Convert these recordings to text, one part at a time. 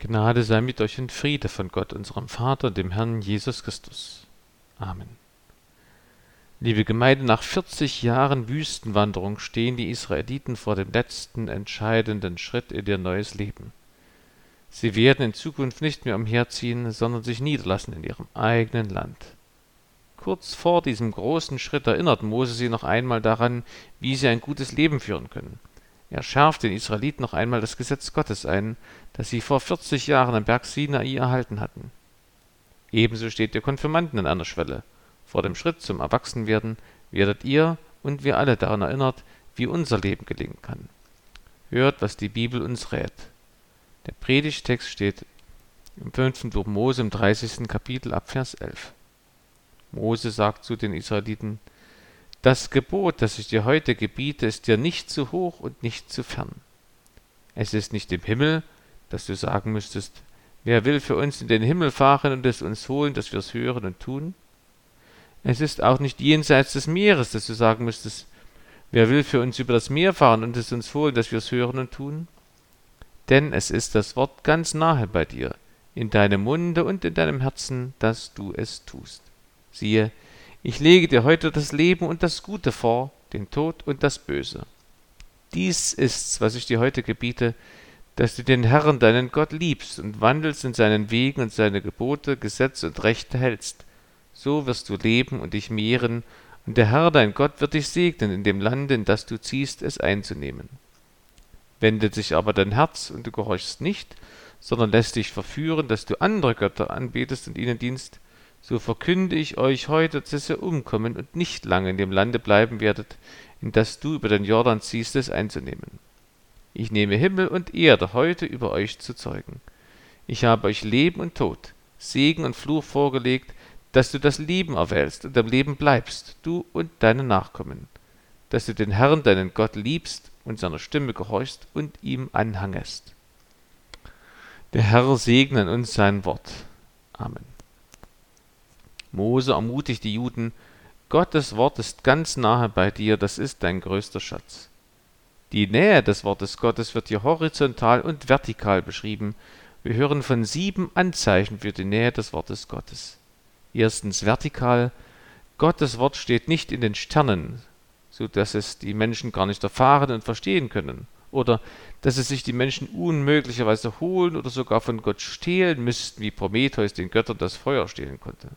Gnade sei mit euch und Friede von Gott, unserem Vater, dem Herrn Jesus Christus. Amen. Liebe Gemeinde, nach 40 Jahren Wüstenwanderung stehen die Israeliten vor dem letzten entscheidenden Schritt in ihr neues Leben. Sie werden in Zukunft nicht mehr umherziehen, sondern sich niederlassen in ihrem eigenen Land. Kurz vor diesem großen Schritt erinnert Mose sie noch einmal daran, wie sie ein gutes Leben führen können. Er schärft den Israeliten noch einmal das Gesetz Gottes ein, das sie vor 40 Jahren am Berg Sinai erhalten hatten. Ebenso steht der Konfirmanden an einer Schwelle. Vor dem Schritt zum Erwachsenwerden werdet ihr und wir alle daran erinnert, wie unser Leben gelingen kann. Hört, was die Bibel uns rät. Der Predigtext steht im 5. Buch Mose im 30. Kapitel ab Vers 11. Mose sagt zu den Israeliten, das Gebot, das ich dir heute gebiete, ist dir nicht zu hoch und nicht zu fern. Es ist nicht im Himmel, dass du sagen müsstest, wer will für uns in den Himmel fahren und es uns holen, dass wir es hören und tun? Es ist auch nicht jenseits des Meeres, dass du sagen müsstest, wer will für uns über das Meer fahren und es uns holen, dass wir es hören und tun? Denn es ist das Wort ganz nahe bei dir, in deinem Munde und in deinem Herzen, dass du es tust. Siehe, ich lege dir heute das Leben und das Gute vor, den Tod und das Böse. Dies ist's, was ich dir heute gebiete, dass du den Herrn, deinen Gott, liebst und wandelst in seinen Wegen und seine Gebote, Gesetze und Rechte hältst. So wirst du leben und dich mehren, und der Herr, dein Gott, wird dich segnen in dem Lande, in das du ziehst, es einzunehmen. Wendet sich aber dein Herz und du gehorchst nicht, sondern lässt dich verführen, dass du andere Götter anbetest und ihnen dienst, so verkünde ich euch heute, dass ihr umkommen und nicht lange in dem Lande bleiben werdet, in das du über den Jordan ziehst, es einzunehmen. Ich nehme Himmel und Erde heute über euch zu zeugen. Ich habe euch Leben und Tod, Segen und Fluch vorgelegt, dass du das Leben erwählst und am Leben bleibst, du und deine Nachkommen, dass du den Herrn, deinen Gott, liebst und seiner Stimme gehorchst und ihm anhangest. Der Herr segne an uns sein Wort. Amen. Mose ermutigt die Juden, Gottes Wort ist ganz nahe bei dir, das ist dein größter Schatz. Die Nähe des Wortes Gottes wird hier horizontal und vertikal beschrieben. Wir hören von sieben Anzeichen für die Nähe des Wortes Gottes. Erstens vertikal. Gottes Wort steht nicht in den Sternen, so dass es die Menschen gar nicht erfahren und verstehen können. Oder dass es sich die Menschen unmöglicherweise holen oder sogar von Gott stehlen müssten, wie Prometheus den Göttern das Feuer stehlen konnte.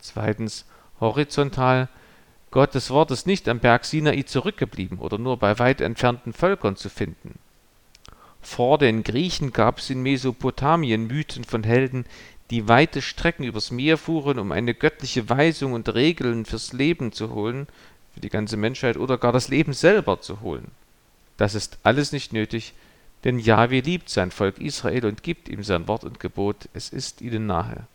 Zweitens horizontal. Gottes Wort ist nicht am Berg Sinai zurückgeblieben oder nur bei weit entfernten Völkern zu finden. Vor den Griechen gab es in Mesopotamien Mythen von Helden, die weite Strecken übers Meer fuhren, um eine göttliche Weisung und Regeln fürs Leben zu holen, für die ganze Menschheit oder gar das Leben selber zu holen. Das ist alles nicht nötig, denn Jahwe liebt sein Volk Israel und gibt ihm sein Wort und Gebot, es ist ihnen nahe.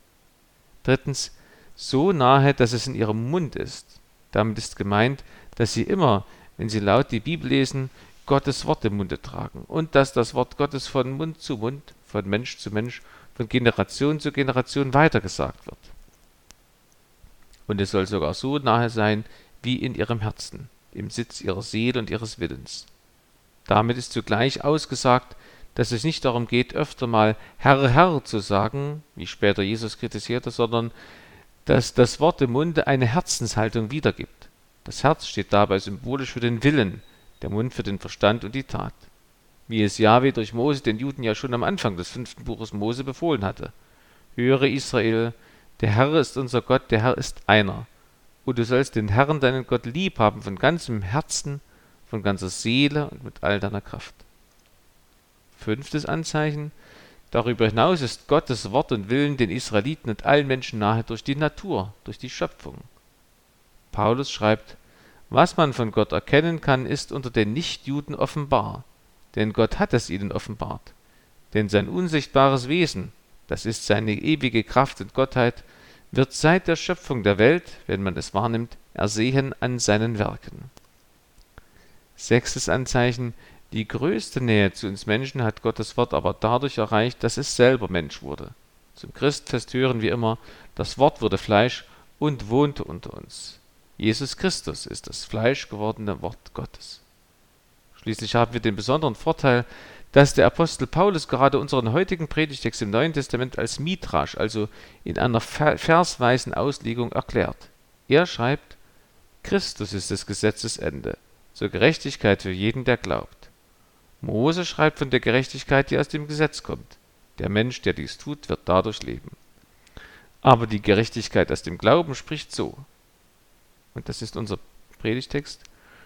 Drittens, so nahe, dass es in ihrem Mund ist. Damit ist gemeint, dass sie immer, wenn sie laut die Bibel lesen, Gottes Wort im Munde tragen und dass das Wort Gottes von Mund zu Mund, von Mensch zu Mensch, von Generation zu Generation weitergesagt wird. Und es soll sogar so nahe sein wie in ihrem Herzen, im Sitz ihrer Seele und ihres Willens. Damit ist zugleich ausgesagt, dass es nicht darum geht, öfter mal Herr, Herr zu sagen, wie später Jesus kritisierte, sondern dass das Wort im Munde eine Herzenshaltung wiedergibt. Das Herz steht dabei symbolisch für den Willen, der Mund für den Verstand und die Tat. Wie es Jahwe durch Mose den Juden ja schon am Anfang des fünften Buches Mose befohlen hatte. Höre Israel, der Herr ist unser Gott, der Herr ist einer. Und du sollst den Herrn, deinen Gott, lieb haben von ganzem Herzen, von ganzer Seele und mit all deiner Kraft. Fünftes Anzeichen, Darüber hinaus ist Gottes Wort und Willen den Israeliten und allen Menschen nahe durch die Natur, durch die Schöpfung. Paulus schreibt, was man von Gott erkennen kann, ist unter den Nichtjuden offenbar, denn Gott hat es ihnen offenbart. Denn sein unsichtbares Wesen, das ist seine ewige Kraft und Gottheit, wird seit der Schöpfung der Welt, wenn man es wahrnimmt, ersehen an seinen Werken. Sechstes Anzeichen, die größte Nähe zu uns Menschen hat Gottes Wort aber dadurch erreicht, dass es selber Mensch wurde. Zum Christfest hören wir immer, das Wort wurde Fleisch und wohnte unter uns. Jesus Christus ist das Fleisch gewordene Wort Gottes. Schließlich haben wir den besonderen Vorteil, dass der Apostel Paulus gerade unseren heutigen Predigtext im Neuen Testament als Midrash, also in einer versweisen Auslegung, erklärt. Er schreibt, Christus ist des Gesetzes Ende, zur Gerechtigkeit für jeden, der glaubt. Mose schreibt von der Gerechtigkeit, die aus dem Gesetz kommt. Der Mensch, der dies tut, wird dadurch leben. Aber die Gerechtigkeit aus dem Glauben spricht so. Und das ist unser Predigtext.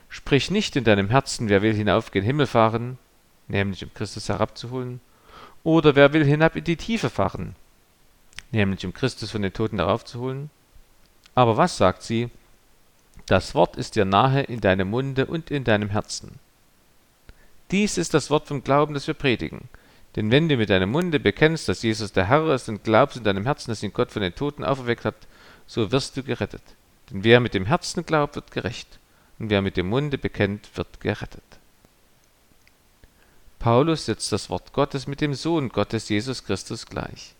Sprich nicht in deinem Herzen, wer will hinauf gen Himmel fahren, nämlich um Christus herabzuholen, oder wer will hinab in die Tiefe fahren, nämlich um Christus von den Toten heraufzuholen? Aber was sagt sie? Das Wort ist dir nahe in deinem Munde und in deinem Herzen. Dies ist das Wort vom Glauben, das wir predigen. Denn wenn du mit deinem Munde bekennst, dass Jesus der Herr ist und glaubst in deinem Herzen, dass ihn Gott von den Toten auferweckt hat, so wirst du gerettet. Denn wer mit dem Herzen glaubt, wird gerecht, und wer mit dem Munde bekennt, wird gerettet. Paulus setzt das Wort Gottes mit dem Sohn Gottes Jesus Christus gleich.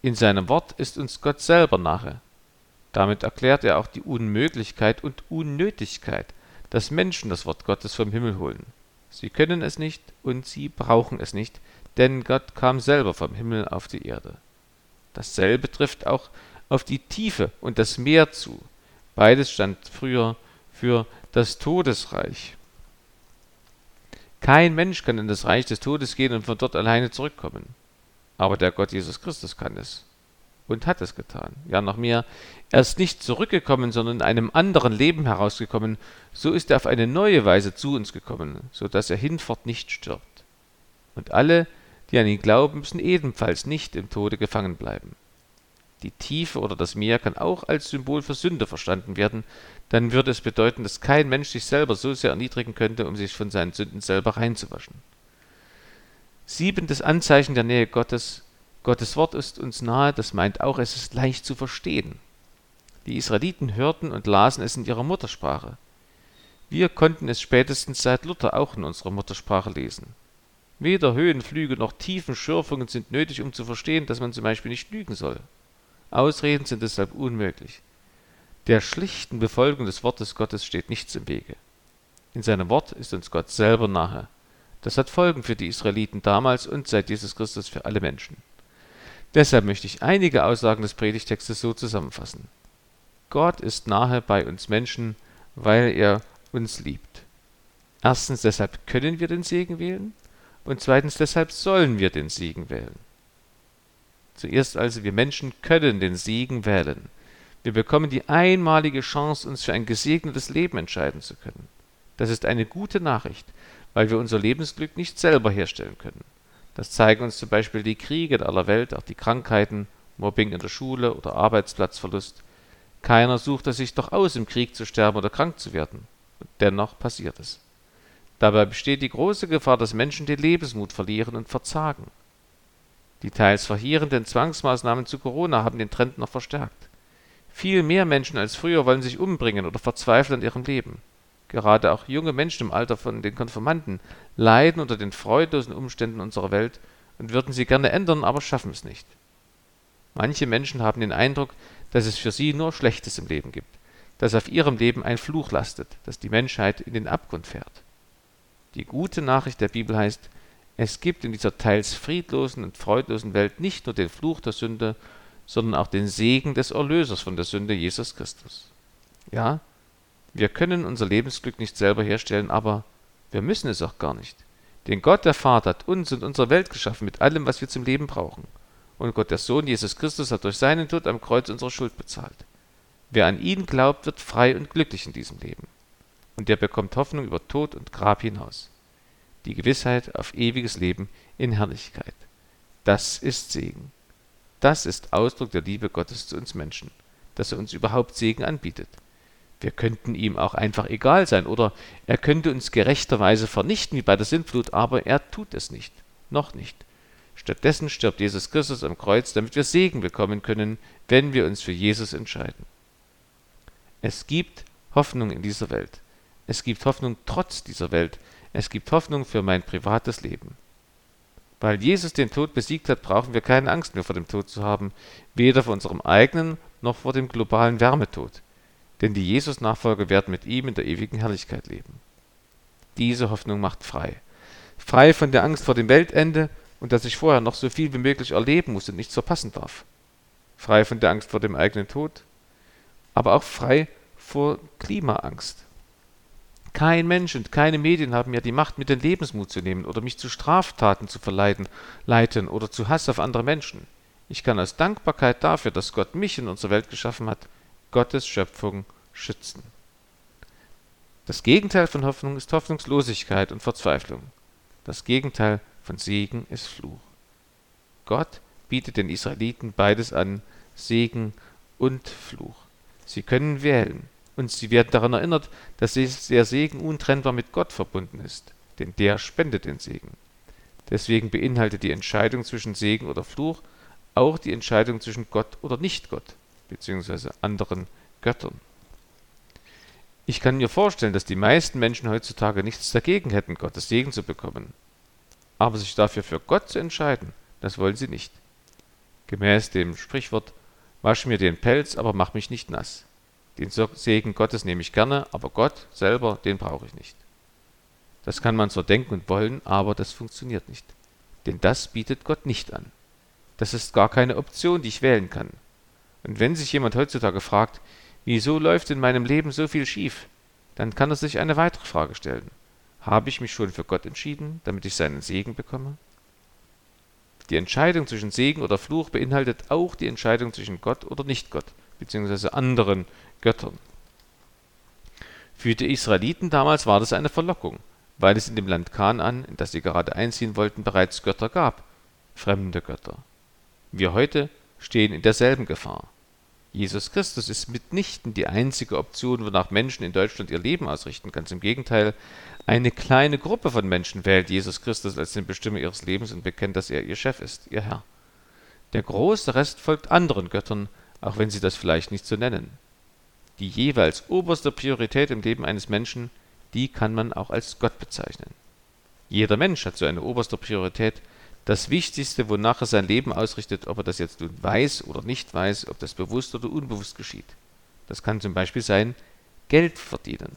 In seinem Wort ist uns Gott selber nahe. Damit erklärt er auch die Unmöglichkeit und Unnötigkeit, dass Menschen das Wort Gottes vom Himmel holen. Sie können es nicht und sie brauchen es nicht, denn Gott kam selber vom Himmel auf die Erde. Dasselbe trifft auch auf die Tiefe und das Meer zu. Beides stand früher für das Todesreich. Kein Mensch kann in das Reich des Todes gehen und von dort alleine zurückkommen. Aber der Gott Jesus Christus kann es und hat es getan. Ja, noch mehr, er ist nicht zurückgekommen, sondern in einem anderen Leben herausgekommen. So ist er auf eine neue Weise zu uns gekommen, so dass er hinfort nicht stirbt. Und alle, die an ihn glauben, müssen ebenfalls nicht im Tode gefangen bleiben. Die Tiefe oder das Meer kann auch als Symbol für Sünde verstanden werden, dann würde es bedeuten, dass kein Mensch sich selber so sehr erniedrigen könnte, um sich von seinen Sünden selber reinzuwaschen. Siebentes Anzeichen der Nähe Gottes. Gottes Wort ist uns nahe, das meint auch, es ist leicht zu verstehen. Die Israeliten hörten und lasen es in ihrer Muttersprache. Wir konnten es spätestens seit Luther auch in unserer Muttersprache lesen. Weder Höhenflüge noch Tiefenschürfungen sind nötig, um zu verstehen, dass man zum Beispiel nicht lügen soll. Ausreden sind deshalb unmöglich. Der schlichten Befolgung des Wortes Gottes steht nichts im Wege. In seinem Wort ist uns Gott selber nahe. Das hat Folgen für die Israeliten damals und seit Jesus Christus für alle Menschen. Deshalb möchte ich einige Aussagen des Predigtextes so zusammenfassen. Gott ist nahe bei uns Menschen, weil er uns liebt. Erstens, deshalb können wir den Segen wählen und zweitens, deshalb sollen wir den Segen wählen. Zuerst also, wir Menschen können den Segen wählen. Wir bekommen die einmalige Chance, uns für ein gesegnetes Leben entscheiden zu können. Das ist eine gute Nachricht, weil wir unser Lebensglück nicht selber herstellen können. Das zeigen uns zum Beispiel die Kriege in aller Welt, auch die Krankheiten, Mobbing in der Schule oder Arbeitsplatzverlust. Keiner sucht es sich doch aus, im Krieg zu sterben oder krank zu werden. Und dennoch passiert es. Dabei besteht die große Gefahr, dass Menschen den Lebensmut verlieren und verzagen. Die teils verheerenden Zwangsmaßnahmen zu Corona haben den Trend noch verstärkt. Viel mehr Menschen als früher wollen sich umbringen oder verzweifeln an ihrem Leben. Gerade auch junge Menschen im Alter von den Konfirmanden leiden unter den freudlosen Umständen unserer Welt und würden sie gerne ändern, aber schaffen es nicht. Manche Menschen haben den Eindruck, dass es für sie nur Schlechtes im Leben gibt, dass auf ihrem Leben ein Fluch lastet, dass die Menschheit in den Abgrund fährt. Die gute Nachricht der Bibel heißt, es gibt in dieser teils friedlosen und freudlosen Welt nicht nur den Fluch der Sünde, sondern auch den Segen des Erlösers von der Sünde Jesus Christus. Ja, wir können unser Lebensglück nicht selber herstellen, aber wir müssen es auch gar nicht. Denn Gott der Vater hat uns und unsere Welt geschaffen mit allem, was wir zum Leben brauchen. Und Gott der Sohn Jesus Christus hat durch seinen Tod am Kreuz unsere Schuld bezahlt. Wer an ihn glaubt, wird frei und glücklich in diesem Leben. Und der bekommt Hoffnung über Tod und Grab hinaus die Gewissheit auf ewiges Leben in Herrlichkeit. Das ist Segen. Das ist Ausdruck der Liebe Gottes zu uns Menschen, dass er uns überhaupt Segen anbietet. Wir könnten ihm auch einfach egal sein oder er könnte uns gerechterweise vernichten wie bei der Sintflut, aber er tut es nicht. Noch nicht. Stattdessen stirbt Jesus Christus am Kreuz, damit wir Segen bekommen können, wenn wir uns für Jesus entscheiden. Es gibt Hoffnung in dieser Welt. Es gibt Hoffnung trotz dieser Welt, es gibt Hoffnung für mein privates Leben. Weil Jesus den Tod besiegt hat, brauchen wir keine Angst mehr vor dem Tod zu haben, weder vor unserem eigenen noch vor dem globalen Wärmetod. Denn die Jesus-Nachfolger werden mit ihm in der ewigen Herrlichkeit leben. Diese Hoffnung macht frei. frei von der Angst vor dem Weltende und dass ich vorher noch so viel wie möglich erleben muss und nichts verpassen darf. Frei von der Angst vor dem eigenen Tod, aber auch frei vor Klimaangst. Kein Mensch und keine Medien haben mir die Macht, mir den Lebensmut zu nehmen oder mich zu Straftaten zu verleiten, leiten oder zu Hass auf andere Menschen. Ich kann aus Dankbarkeit dafür, dass Gott mich in unsere Welt geschaffen hat, Gottes Schöpfung schützen. Das Gegenteil von Hoffnung ist Hoffnungslosigkeit und Verzweiflung. Das Gegenteil von Segen ist Fluch. Gott bietet den Israeliten beides an, Segen und Fluch. Sie können wählen und sie werden daran erinnert, dass der Segen untrennbar mit Gott verbunden ist, denn der spendet den Segen. Deswegen beinhaltet die Entscheidung zwischen Segen oder Fluch auch die Entscheidung zwischen Gott oder Nicht-Gott, beziehungsweise anderen Göttern. Ich kann mir vorstellen, dass die meisten Menschen heutzutage nichts dagegen hätten, Gottes Segen zu bekommen. Aber sich dafür für Gott zu entscheiden, das wollen sie nicht. Gemäß dem Sprichwort, wasch mir den Pelz, aber mach mich nicht nass. Den Segen Gottes nehme ich gerne, aber Gott selber, den brauche ich nicht. Das kann man zwar denken und wollen, aber das funktioniert nicht. Denn das bietet Gott nicht an. Das ist gar keine Option, die ich wählen kann. Und wenn sich jemand heutzutage fragt, wieso läuft in meinem Leben so viel schief, dann kann er sich eine weitere Frage stellen. Habe ich mich schon für Gott entschieden, damit ich seinen Segen bekomme? Die Entscheidung zwischen Segen oder Fluch beinhaltet auch die Entscheidung zwischen Gott oder Nicht-Gott, beziehungsweise anderen Göttern. Für die Israeliten damals war das eine Verlockung, weil es in dem Land Kanaan, in das sie gerade einziehen wollten, bereits Götter gab, fremde Götter. Wir heute stehen in derselben Gefahr. Jesus Christus ist mitnichten die einzige Option, wonach Menschen in Deutschland ihr Leben ausrichten. Ganz im Gegenteil, eine kleine Gruppe von Menschen wählt Jesus Christus als den Bestimmer ihres Lebens und bekennt, dass er ihr Chef ist, ihr Herr. Der große Rest folgt anderen Göttern, auch wenn sie das vielleicht nicht so nennen. Die jeweils oberste Priorität im Leben eines Menschen, die kann man auch als Gott bezeichnen. Jeder Mensch hat so eine oberste Priorität, das Wichtigste, wonach er sein Leben ausrichtet, ob er das jetzt nun weiß oder nicht weiß, ob das bewusst oder unbewusst geschieht. Das kann zum Beispiel sein, Geld verdienen.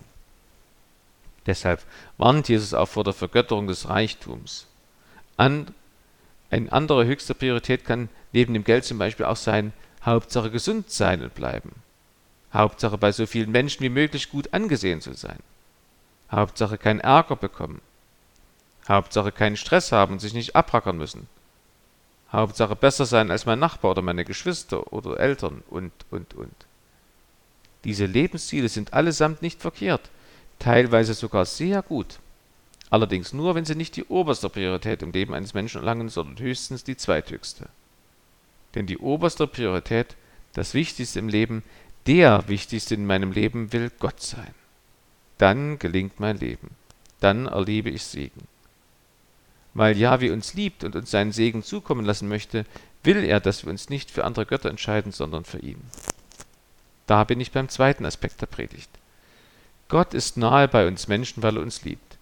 Deshalb warnt Jesus auch vor der Vergötterung des Reichtums. An, eine andere höchste Priorität kann neben dem Geld zum Beispiel auch sein, Hauptsache gesund sein und bleiben. Hauptsache bei so vielen Menschen wie möglich gut angesehen zu sein. Hauptsache keinen Ärger bekommen. Hauptsache keinen Stress haben und sich nicht abrackern müssen. Hauptsache besser sein als mein Nachbar oder meine Geschwister oder Eltern und, und, und. Diese Lebensziele sind allesamt nicht verkehrt, teilweise sogar sehr gut. Allerdings nur, wenn sie nicht die oberste Priorität im Leben eines Menschen erlangen, sondern höchstens die zweithöchste. Denn die oberste Priorität, das Wichtigste im Leben, der Wichtigste in meinem Leben will Gott sein. Dann gelingt mein Leben. Dann erlebe ich Segen. Weil Jahwe uns liebt und uns seinen Segen zukommen lassen möchte, will er, dass wir uns nicht für andere Götter entscheiden, sondern für ihn. Da bin ich beim zweiten Aspekt der Predigt. Gott ist nahe bei uns Menschen, weil er uns liebt.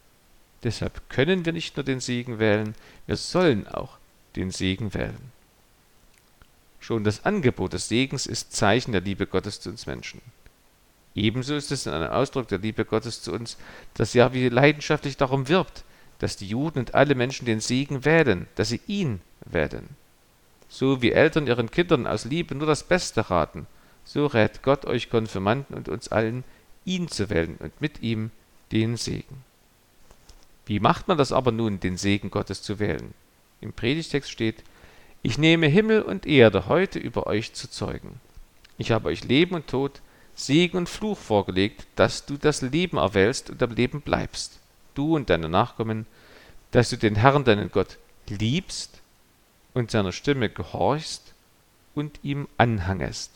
Deshalb können wir nicht nur den Segen wählen, wir sollen auch den Segen wählen. Schon das Angebot des Segens ist Zeichen der Liebe Gottes zu uns Menschen. Ebenso ist es ein Ausdruck der Liebe Gottes zu uns, dass Jahwe leidenschaftlich darum wirbt, dass die Juden und alle Menschen den Segen wählen, dass sie ihn wählen. So wie Eltern ihren Kindern aus Liebe nur das Beste raten, so rät Gott euch Konfirmanden und uns allen, ihn zu wählen und mit ihm den Segen. Wie macht man das aber nun, den Segen Gottes zu wählen? Im Predigtext steht, ich nehme Himmel und Erde heute über euch zu zeugen. Ich habe euch Leben und Tod, Segen und Fluch vorgelegt, dass du das Leben erwählst und am Leben bleibst du und deine Nachkommen, dass du den Herrn, deinen Gott, liebst und seiner Stimme gehorchst und ihm anhangest.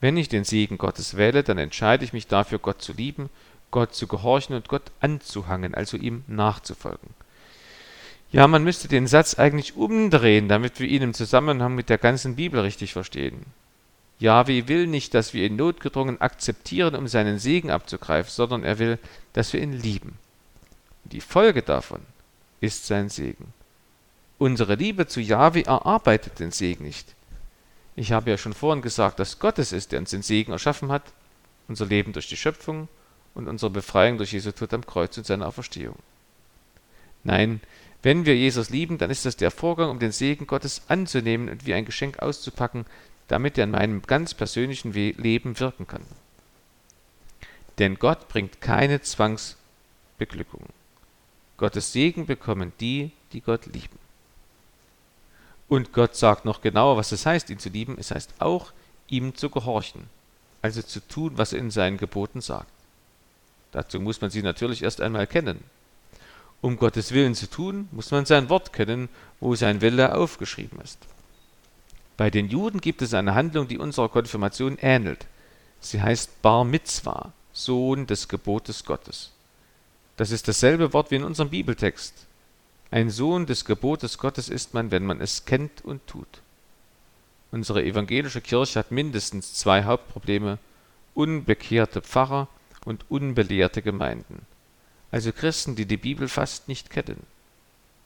Wenn ich den Segen Gottes wähle, dann entscheide ich mich dafür, Gott zu lieben, Gott zu gehorchen und Gott anzuhangen, also ihm nachzufolgen. Ja, man müsste den Satz eigentlich umdrehen, damit wir ihn im Zusammenhang mit der ganzen Bibel richtig verstehen. Jahwe will nicht, dass wir ihn notgedrungen akzeptieren, um seinen Segen abzugreifen, sondern er will, dass wir ihn lieben. Die Folge davon ist sein Segen. Unsere Liebe zu Jahwe erarbeitet den Segen nicht. Ich habe ja schon vorhin gesagt, dass Gott es ist, der uns den Segen erschaffen hat, unser Leben durch die Schöpfung und unsere Befreiung durch Jesu Tod am Kreuz und seine Auferstehung. Nein, wenn wir Jesus lieben, dann ist das der Vorgang, um den Segen Gottes anzunehmen und wie ein Geschenk auszupacken, damit er in meinem ganz persönlichen Leben wirken kann. Denn Gott bringt keine Zwangsbeglückung. Gottes Segen bekommen die, die Gott lieben. Und Gott sagt noch genauer, was es heißt, ihn zu lieben. Es heißt auch, ihm zu gehorchen, also zu tun, was er in seinen Geboten sagt. Dazu muss man sie natürlich erst einmal kennen. Um Gottes Willen zu tun, muss man sein Wort kennen, wo sein Wille aufgeschrieben ist. Bei den Juden gibt es eine Handlung, die unserer Konfirmation ähnelt. Sie heißt Bar Mitzvah, Sohn des Gebotes Gottes. Das ist dasselbe Wort wie in unserem Bibeltext. Ein Sohn des Gebotes Gottes ist man, wenn man es kennt und tut. Unsere evangelische Kirche hat mindestens zwei Hauptprobleme unbekehrte Pfarrer und unbelehrte Gemeinden also Christen, die die Bibel fast nicht kennen.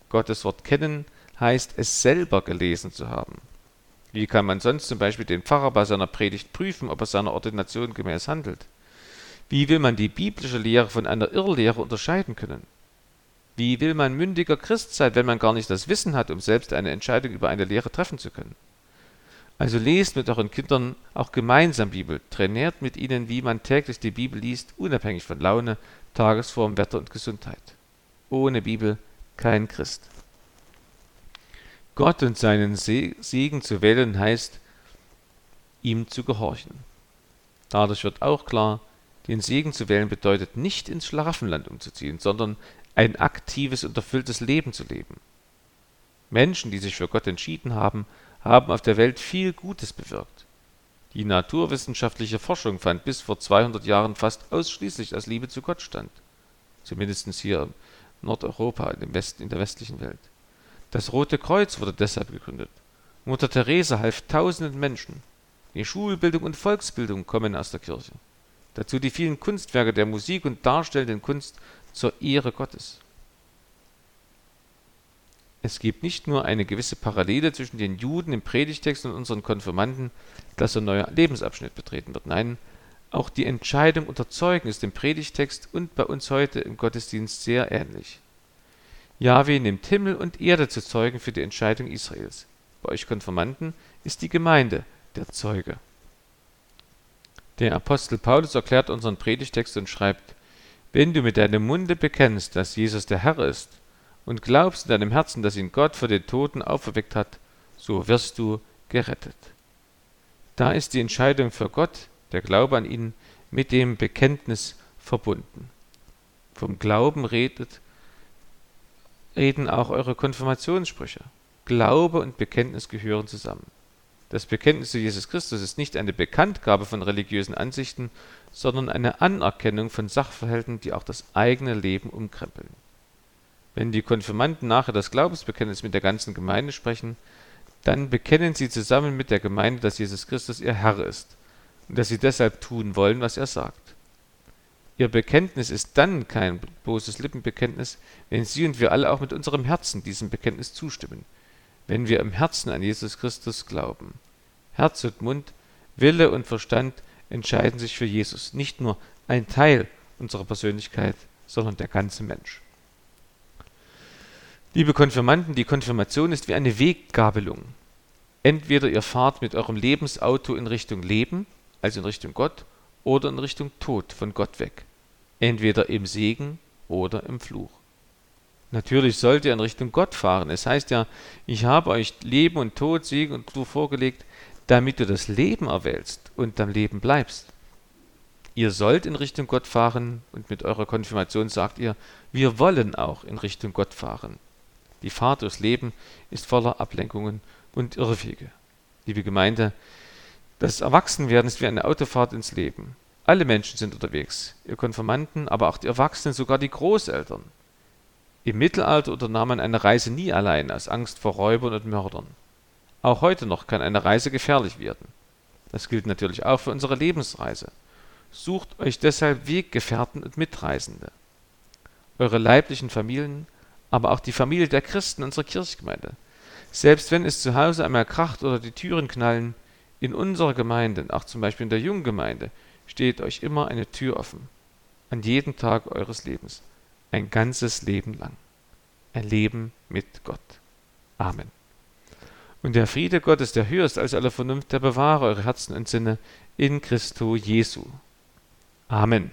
Gottes Wort kennen heißt, es selber gelesen zu haben. Wie kann man sonst zum Beispiel den Pfarrer bei seiner Predigt prüfen, ob er seiner Ordination gemäß handelt? Wie will man die biblische Lehre von einer Irrlehre unterscheiden können? Wie will man mündiger Christ sein, wenn man gar nicht das Wissen hat, um selbst eine Entscheidung über eine Lehre treffen zu können? Also lest mit euren Kindern auch gemeinsam Bibel, trainiert mit ihnen, wie man täglich die Bibel liest, unabhängig von Laune, Tagesform, Wetter und Gesundheit. Ohne Bibel kein Christ. Gott und seinen Segen zu wählen heißt, ihm zu gehorchen. Dadurch wird auch klar, den Segen zu wählen bedeutet nicht ins Schlaraffenland umzuziehen, sondern ein aktives und erfülltes Leben zu leben. Menschen, die sich für Gott entschieden haben, haben auf der Welt viel Gutes bewirkt. Die naturwissenschaftliche Forschung fand bis vor 200 Jahren fast ausschließlich aus Liebe zu Gott stand. Zumindest hier in Nordeuropa, in, West, in der westlichen Welt. Das Rote Kreuz wurde deshalb gegründet. Mutter Therese half tausenden Menschen. Die Schulbildung und Volksbildung kommen aus der Kirche. Dazu die vielen Kunstwerke der Musik und darstellenden Kunst zur Ehre Gottes. Es gibt nicht nur eine gewisse Parallele zwischen den Juden im Predigtext und unseren Konfirmanden, dass ein neuer Lebensabschnitt betreten wird. Nein, auch die Entscheidung unter Zeugen ist im Predigtext und bei uns heute im Gottesdienst sehr ähnlich. Jahwe nimmt Himmel und Erde zu Zeugen für die Entscheidung Israels. Bei euch Konfirmanden ist die Gemeinde der Zeuge. Der Apostel Paulus erklärt unseren Predigtext und schreibt, wenn du mit deinem Munde bekennst, dass Jesus der Herr ist, und glaubst in deinem Herzen, dass ihn Gott vor den Toten auferweckt hat, so wirst du gerettet. Da ist die Entscheidung für Gott, der Glaube an ihn, mit dem Bekenntnis verbunden. Vom Glauben redet, reden auch eure Konfirmationssprüche. Glaube und Bekenntnis gehören zusammen. Das Bekenntnis zu Jesus Christus ist nicht eine Bekanntgabe von religiösen Ansichten, sondern eine Anerkennung von Sachverhalten, die auch das eigene Leben umkrempeln. Wenn die Konfirmanden nachher das Glaubensbekenntnis mit der ganzen Gemeinde sprechen, dann bekennen sie zusammen mit der Gemeinde, dass Jesus Christus ihr Herr ist und dass sie deshalb tun wollen, was er sagt. Ihr Bekenntnis ist dann kein bloßes Lippenbekenntnis, wenn Sie und wir alle auch mit unserem Herzen diesem Bekenntnis zustimmen, wenn wir im Herzen an Jesus Christus glauben. Herz und Mund, Wille und Verstand entscheiden sich für Jesus, nicht nur ein Teil unserer Persönlichkeit, sondern der ganze Mensch. Liebe Konfirmanden, die Konfirmation ist wie eine Weggabelung. Entweder ihr fahrt mit eurem Lebensauto in Richtung Leben, also in Richtung Gott, oder in Richtung Tod von Gott weg. Entweder im Segen oder im Fluch. Natürlich sollt ihr in Richtung Gott fahren. Es heißt ja, ich habe euch Leben und Tod, Segen und Fluch vorgelegt, damit du das Leben erwählst und am Leben bleibst. Ihr sollt in Richtung Gott fahren und mit eurer Konfirmation sagt ihr, wir wollen auch in Richtung Gott fahren. Die Fahrt durchs Leben ist voller Ablenkungen und Irrwege. Liebe Gemeinde, das Erwachsenwerden ist wie eine Autofahrt ins Leben. Alle Menschen sind unterwegs, ihr Konfirmanden, aber auch die Erwachsenen, sogar die Großeltern. Im Mittelalter unternahm man eine Reise nie allein aus Angst vor Räubern und Mördern. Auch heute noch kann eine Reise gefährlich werden. Das gilt natürlich auch für unsere Lebensreise. Sucht euch deshalb Weggefährten und Mitreisende. Eure leiblichen Familien, aber auch die Familie der Christen unserer Kirchgemeinde. Selbst wenn es zu Hause einmal kracht oder die Türen knallen, in unserer Gemeinde, auch zum Beispiel in der Junggemeinde, steht euch immer eine Tür offen. An jedem Tag eures Lebens. Ein ganzes Leben lang. ein Leben mit Gott. Amen. Und der Friede Gottes, der höher ist als alle Vernunft, der bewahre eure Herzen und Sinne in Christo Jesu. Amen.